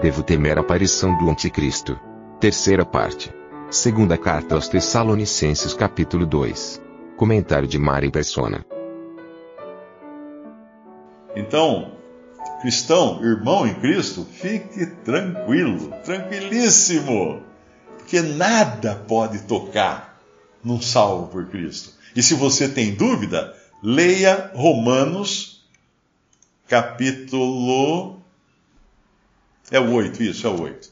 Devo temer a aparição do anticristo. Terceira parte. Segunda carta aos Tessalonicenses capítulo 2. Comentário de Mari Persona. Então, cristão, irmão em Cristo, fique tranquilo, tranquilíssimo, porque nada pode tocar num salvo por Cristo. E se você tem dúvida, leia Romanos, capítulo. É o 8, isso, é o 8.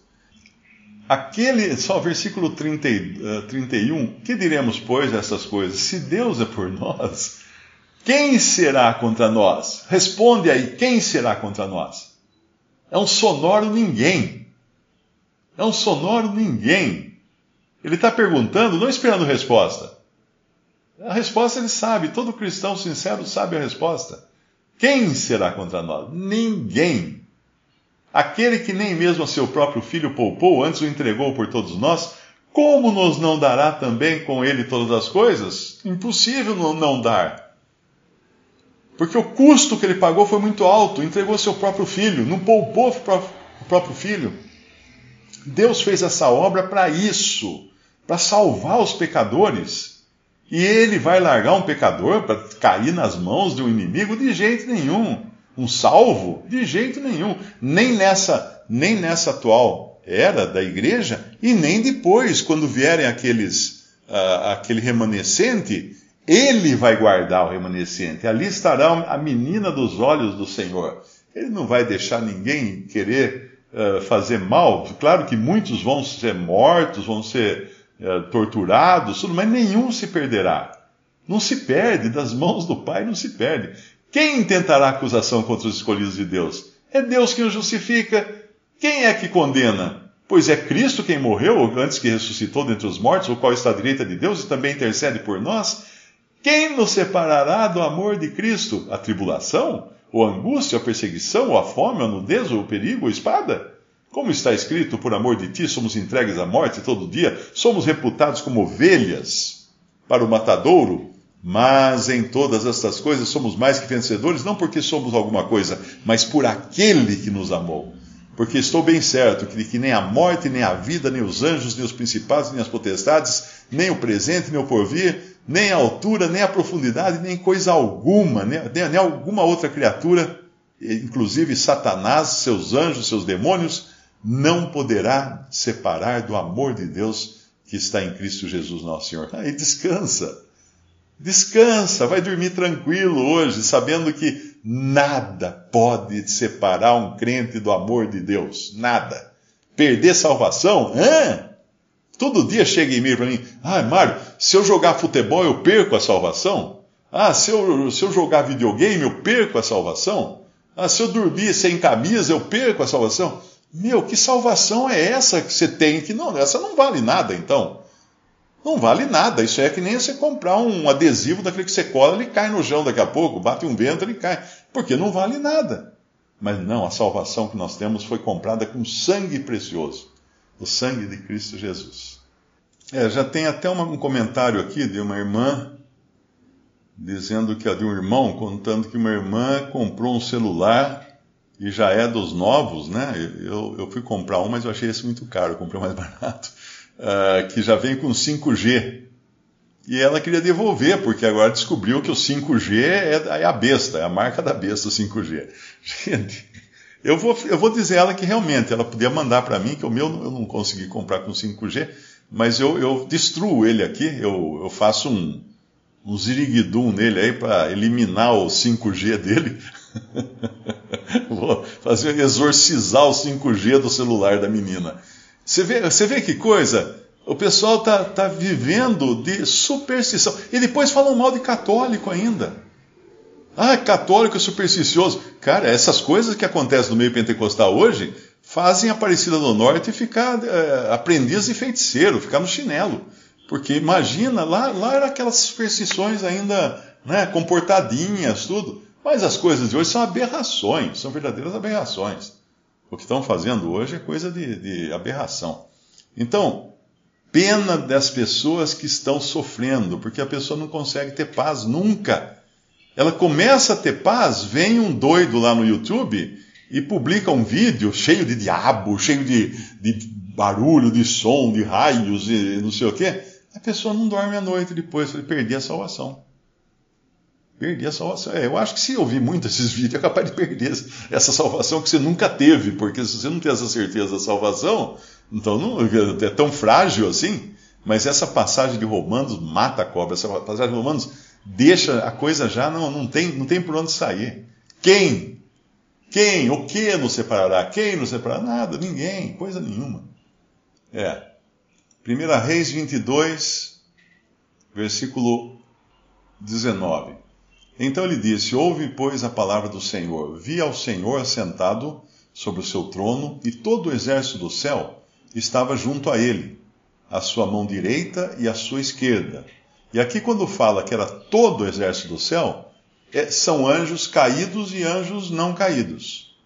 Aquele, só versículo 30, uh, 31, que diremos, pois, essas coisas? Se Deus é por nós, quem será contra nós? Responde aí, quem será contra nós? É um sonoro ninguém. É um sonoro ninguém. Ele está perguntando, não esperando resposta. A resposta ele sabe, todo cristão sincero sabe a resposta. Quem será contra nós? Ninguém. Aquele que nem mesmo a seu próprio filho poupou, antes o entregou por todos nós, como nos não dará também com ele todas as coisas? Impossível não dar. Porque o custo que ele pagou foi muito alto, entregou seu próprio filho, não poupou o próprio filho. Deus fez essa obra para isso, para salvar os pecadores. E ele vai largar um pecador para cair nas mãos de um inimigo? De jeito nenhum. Um salvo? De jeito nenhum. Nem nessa, nem nessa atual era da igreja e nem depois, quando vierem aqueles, uh, aquele remanescente ele vai guardar o remanescente. Ali estará a menina dos olhos do Senhor. Ele não vai deixar ninguém querer uh, fazer mal. Claro que muitos vão ser mortos, vão ser uh, torturados, mas nenhum se perderá. Não se perde, das mãos do Pai não se perde. Quem intentará acusação contra os escolhidos de Deus? É Deus quem o justifica. Quem é que condena? Pois é Cristo quem morreu antes que ressuscitou dentre os mortos, o qual está à direita de Deus e também intercede por nós. Quem nos separará do amor de Cristo? A tribulação? Ou a angústia, a perseguição, ou a fome, a nudez, ou o perigo, ou a espada? Como está escrito, por amor de ti somos entregues à morte todo dia, somos reputados como ovelhas para o matadouro, mas em todas estas coisas somos mais que vencedores, não porque somos alguma coisa, mas por aquele que nos amou. Porque estou bem certo que, que nem a morte, nem a vida, nem os anjos, nem os principados, nem as potestades, nem o presente, nem o porvir, nem a altura, nem a profundidade, nem coisa alguma, nem, nem, nem alguma outra criatura, inclusive Satanás, seus anjos, seus demônios, não poderá separar do amor de Deus que está em Cristo Jesus nosso Senhor. Aí descansa. Descansa, vai dormir tranquilo hoje, sabendo que nada pode separar um crente do amor de Deus. Nada. Perder salvação? Hã? Todo dia chega e-mail para mim: Ah, Mário, se eu jogar futebol eu perco a salvação? Ah, se eu, se eu jogar videogame eu perco a salvação? Ah, se eu dormir sem camisa eu perco a salvação? Meu, que salvação é essa que você tem? Que não, essa não vale nada então. Não vale nada. Isso é que nem você comprar um adesivo daquele que você cola, ele cai no chão daqui a pouco, bate um vento, ele cai. Porque não vale nada. Mas não, a salvação que nós temos foi comprada com sangue precioso o sangue de Cristo Jesus. É, já tem até uma, um comentário aqui de uma irmã dizendo que de um irmão contando que uma irmã comprou um celular e já é dos novos, né? Eu, eu fui comprar um, mas eu achei esse muito caro, comprei mais barato, uh, que já vem com 5G. E ela queria devolver, porque agora descobriu que o 5G é, é a besta, é a marca da besta, o 5G. Gente, eu vou, eu vou dizer a ela que realmente ela podia mandar para mim, que o meu eu não consegui comprar com 5G, mas eu, eu destruo ele aqui, eu, eu faço um, um ziriguidum nele aí para eliminar o 5G dele. vou fazer exorcizar o 5G do celular da menina. Você vê, você vê que coisa? O pessoal está tá vivendo de superstição. E depois falam mal de católico ainda. Ah, católico supersticioso. Cara, essas coisas que acontecem no meio pentecostal hoje fazem a Aparecida do Norte ficar é, aprendiz e feiticeiro, ficar no chinelo. Porque imagina, lá, lá aquelas superstições ainda né, comportadinhas, tudo. Mas as coisas de hoje são aberrações, são verdadeiras aberrações. O que estão fazendo hoje é coisa de, de aberração. Então, pena das pessoas que estão sofrendo, porque a pessoa não consegue ter paz nunca. Ela começa a ter paz, vem um doido lá no YouTube e publica um vídeo cheio de diabo, cheio de, de barulho, de som, de raios e não sei o quê. A pessoa não dorme à noite depois, ele perder a salvação. Perdi a salvação. É, eu acho que se ouvir muito esses vídeos, é capaz de perder essa salvação que você nunca teve, porque se você não tem essa certeza da salvação, então não, é tão frágil assim. Mas essa passagem de Romanos mata a cobra. Essa passagem de Romanos deixa a coisa já não, não tem não tem por onde sair. Quem? Quem? O que nos separará? Quem nos separará? Nada, ninguém, coisa nenhuma. É. 1 Reis 22, versículo 19. Então ele disse: Ouve, pois, a palavra do Senhor. Vi ao Senhor sentado sobre o seu trono, e todo o exército do céu estava junto a ele, a sua mão direita e a sua esquerda. E aqui, quando fala que era todo o exército do céu, é, são anjos caídos e anjos não caídos.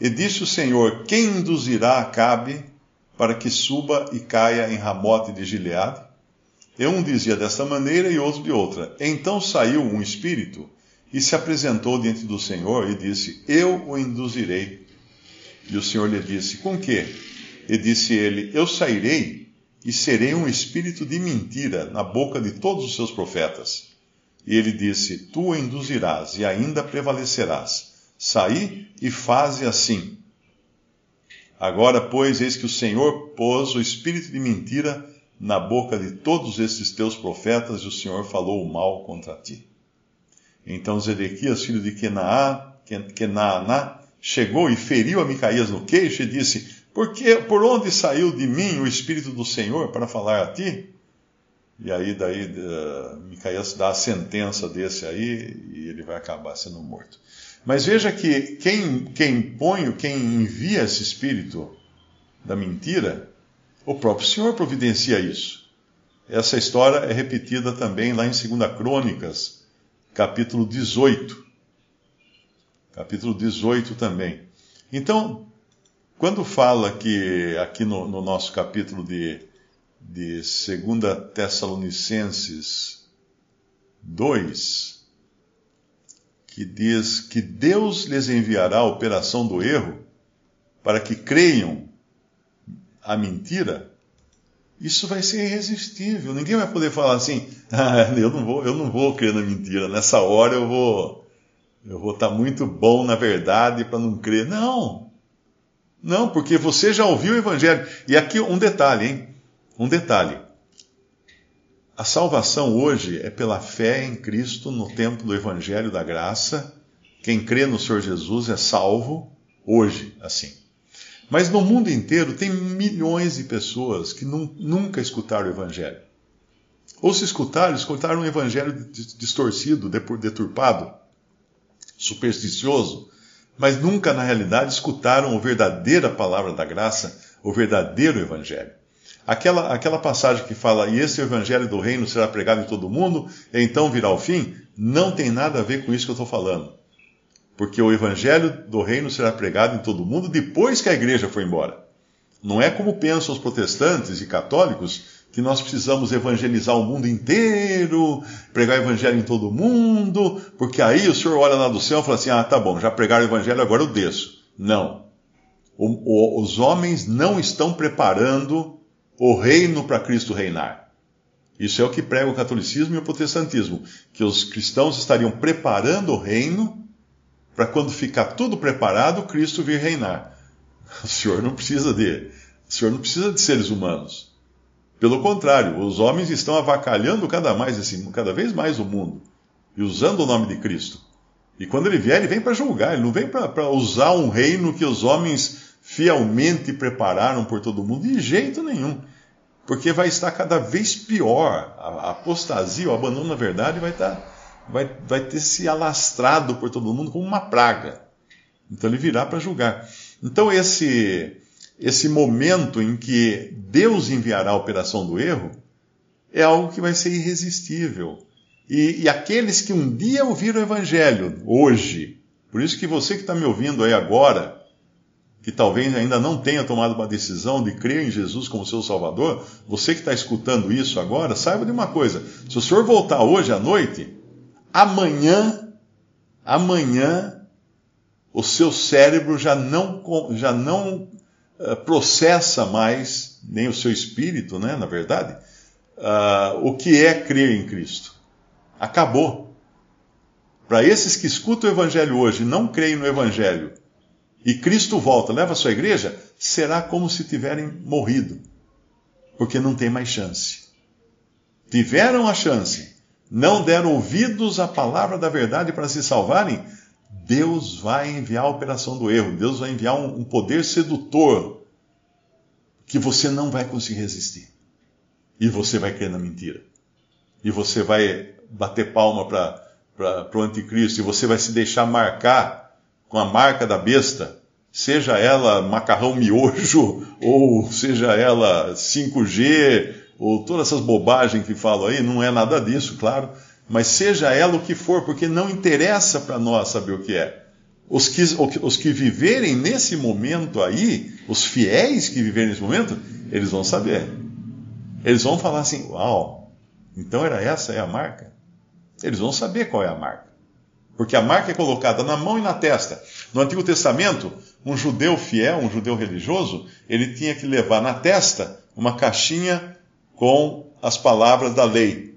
E disse o Senhor: Quem induzirá Acabe para que suba e caia em Ramote de Gileade? E um dizia desta maneira e outro de outra. Então saiu um espírito e se apresentou diante do Senhor e disse: Eu o induzirei. E o Senhor lhe disse: Com que? E disse ele: Eu sairei e serei um espírito de mentira na boca de todos os seus profetas. E ele disse: Tu o induzirás e ainda prevalecerás. Saí e faze assim. Agora, pois, eis que o Senhor pôs o espírito de mentira na boca de todos estes teus profetas e o Senhor falou o mal contra ti. Então Zedequias, filho de Kenaá, Kenaaná, chegou e feriu a Micaías no queixo e disse: por, que, por onde saiu de mim o Espírito do Senhor para falar a ti? E aí daí uh, Micaías dá a sentença desse aí e ele vai acabar sendo morto. Mas veja que quem, quem põe, quem envia esse espírito da mentira o próprio Senhor providencia isso. Essa história é repetida também lá em 2 Crônicas, capítulo 18. Capítulo 18 também. Então, quando fala que aqui no, no nosso capítulo de, de 2 Tessalonicenses 2, que diz que Deus lhes enviará a operação do erro para que creiam a mentira, isso vai ser irresistível. Ninguém vai poder falar assim: ah, eu não vou, eu não vou crer na mentira. Nessa hora eu vou, eu vou estar tá muito bom na verdade para não crer. Não, não, porque você já ouviu o evangelho. E aqui um detalhe, hein? Um detalhe. A salvação hoje é pela fé em Cristo no tempo do evangelho da graça. Quem crê no Senhor Jesus é salvo hoje, assim. Mas no mundo inteiro tem milhões de pessoas que nunca escutaram o Evangelho. Ou se escutaram, escutaram um Evangelho distorcido, deturpado, supersticioso, mas nunca na realidade escutaram a verdadeira palavra da graça, o verdadeiro Evangelho. Aquela, aquela passagem que fala, e esse Evangelho do Reino será pregado em todo o mundo, e então virá o fim, não tem nada a ver com isso que eu estou falando porque o evangelho do reino será pregado em todo o mundo depois que a igreja for embora. Não é como pensam os protestantes e católicos que nós precisamos evangelizar o mundo inteiro, pregar o evangelho em todo o mundo, porque aí o Senhor olha lá do céu e fala assim: ah, tá bom, já pregaram o evangelho, agora eu desço. Não. O, o, os homens não estão preparando o reino para Cristo reinar. Isso é o que prega o catolicismo e o protestantismo, que os cristãos estariam preparando o reino para quando ficar tudo preparado, Cristo vir reinar. O Senhor não precisa de, o Senhor não precisa de seres humanos. Pelo contrário, os homens estão avacalhando cada, mais esse, cada vez mais o mundo e usando o nome de Cristo. E quando ele vier, ele vem para julgar, ele não vem para usar um reino que os homens fielmente prepararam por todo mundo, de jeito nenhum. Porque vai estar cada vez pior. A apostasia, o abandono na verdade vai estar vai, vai ter se alastrado por todo mundo como uma praga. Então ele virá para julgar. Então esse, esse momento em que Deus enviará a operação do erro é algo que vai ser irresistível. E, e aqueles que um dia ouviram o Evangelho, hoje, por isso que você que está me ouvindo aí agora, que talvez ainda não tenha tomado uma decisão de crer em Jesus como seu Salvador, você que está escutando isso agora, saiba de uma coisa: se o senhor voltar hoje à noite, amanhã, amanhã, o seu cérebro já não, já não uh, processa mais, nem o seu espírito, né, na verdade, uh, o que é crer em Cristo. Acabou. Para esses que escutam o Evangelho hoje não creem no Evangelho, e Cristo volta, leva a sua igreja, será como se tiverem morrido, porque não tem mais chance. Tiveram a chance, não deram ouvidos à palavra da verdade para se salvarem, Deus vai enviar a operação do erro, Deus vai enviar um, poder sedutor que você não vai conseguir resistir. E você vai crer na mentira. E você vai bater palma para o anticristo, e você vai se deixar marcar com a marca da besta, seja ela macarrão miojo, ou seja ela 5G, ou todas essas bobagens que falam aí, não é nada disso, claro, mas seja ela o que for, porque não interessa para nós saber o que é. Os que, os que viverem nesse momento aí, os fiéis que viverem nesse momento, eles vão saber. Eles vão falar assim: Uau, então era essa é a marca? Eles vão saber qual é a marca. Porque a marca é colocada na mão e na testa. No Antigo Testamento, um judeu fiel, um judeu religioso, ele tinha que levar na testa uma caixinha com as palavras da lei.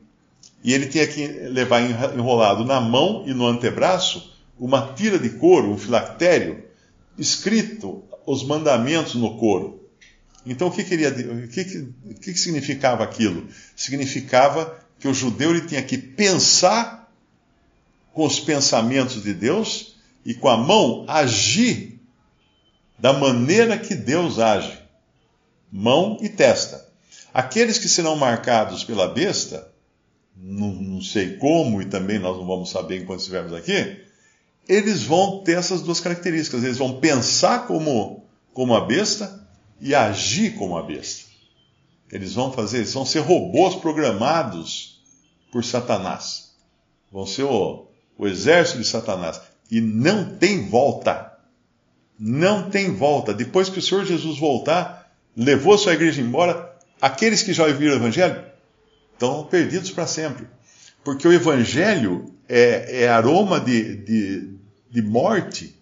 E ele tinha que levar enrolado na mão e no antebraço uma tira de couro, um filactério, escrito os mandamentos no couro. Então, o que, queria, o que, o que significava aquilo? Significava que o judeu ele tinha que pensar com os pensamentos de Deus e com a mão agir da maneira que Deus age. Mão e testa. Aqueles que serão marcados pela besta, não, não sei como e também nós não vamos saber enquanto estivermos aqui, eles vão ter essas duas características. Eles vão pensar como, como a besta e agir como a besta. Eles vão fazer, eles vão ser robôs programados por Satanás. Vão ser o, o exército de Satanás. E não tem volta. Não tem volta. Depois que o Senhor Jesus voltar, levou sua igreja embora, aqueles que já ouviram o Evangelho estão perdidos para sempre. Porque o Evangelho é, é aroma de, de, de, morte.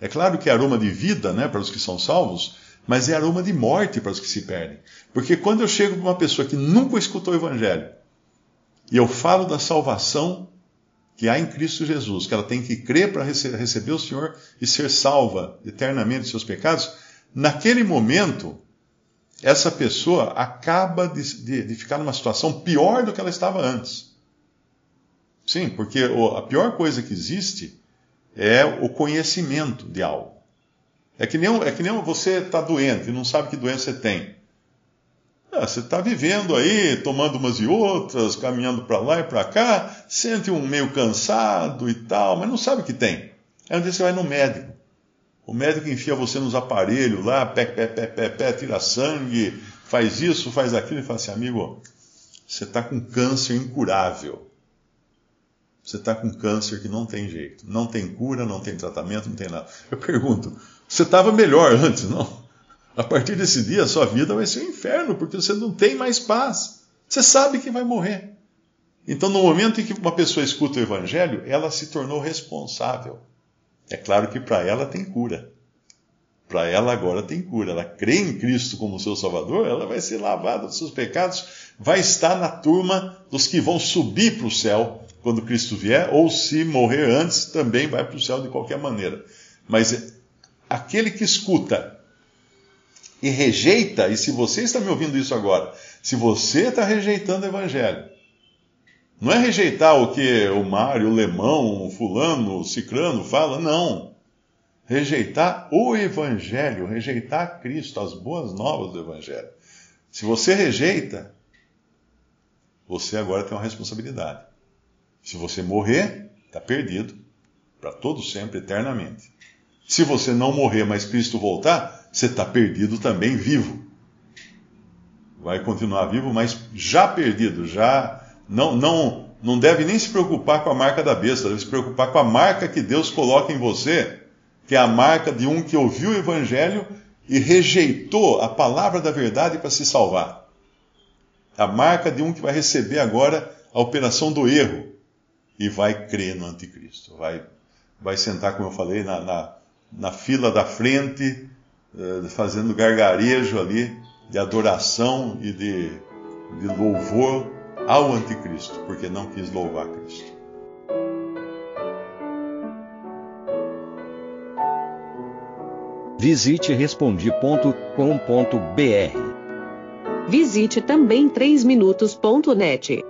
É claro que é aroma de vida né, para os que são salvos, mas é aroma de morte para os que se perdem. Porque quando eu chego para uma pessoa que nunca escutou o Evangelho, e eu falo da salvação que há em Cristo Jesus, que ela tem que crer para receber o Senhor e ser salva eternamente de seus pecados, naquele momento, essa pessoa acaba de, de, de, ficar numa situação pior do que ela estava antes. Sim, porque a pior coisa que existe é o conhecimento de algo. É que nem, é que nem você está doente e não sabe que doença você tem. Ah, você está vivendo aí, tomando umas e outras, caminhando para lá e para cá, sente um meio cansado e tal, mas não sabe o que tem. Um dia você vai no médico. O médico enfia você nos aparelhos lá, pé, pé, pé, pé, pé, tira sangue, faz isso, faz aquilo, e fala assim, amigo, você está com câncer incurável. Você está com câncer que não tem jeito. Não tem cura, não tem tratamento, não tem nada. Eu pergunto, você estava melhor antes, não? A partir desse dia, a sua vida vai ser um inferno, porque você não tem mais paz. Você sabe que vai morrer. Então, no momento em que uma pessoa escuta o Evangelho, ela se tornou responsável. É claro que para ela tem cura. Para ela agora tem cura. Ela crê em Cristo como seu Salvador, ela vai ser lavada dos seus pecados, vai estar na turma dos que vão subir para o céu quando Cristo vier, ou se morrer antes, também vai para o céu de qualquer maneira. Mas aquele que escuta e rejeita, e se você está me ouvindo isso agora, se você está rejeitando o Evangelho, não é rejeitar o que o Mário, o Lemão, o Fulano, o Cicrano fala, não. Rejeitar o Evangelho, rejeitar Cristo, as boas novas do Evangelho. Se você rejeita, você agora tem uma responsabilidade. Se você morrer, está perdido para todo sempre, eternamente. Se você não morrer, mas Cristo voltar, você está perdido também, vivo. Vai continuar vivo, mas já perdido, já não, não, não deve nem se preocupar com a marca da besta, deve se preocupar com a marca que Deus coloca em você, que é a marca de um que ouviu o Evangelho e rejeitou a palavra da verdade para se salvar. A marca de um que vai receber agora a operação do erro e vai crer no anticristo. Vai, vai sentar, como eu falei, na, na, na fila da frente, eh, fazendo gargarejo ali de adoração e de, de louvor ao anticristo, porque não quis louvar Cristo. Visite respondi.com.br. Visite também 3minutos.net.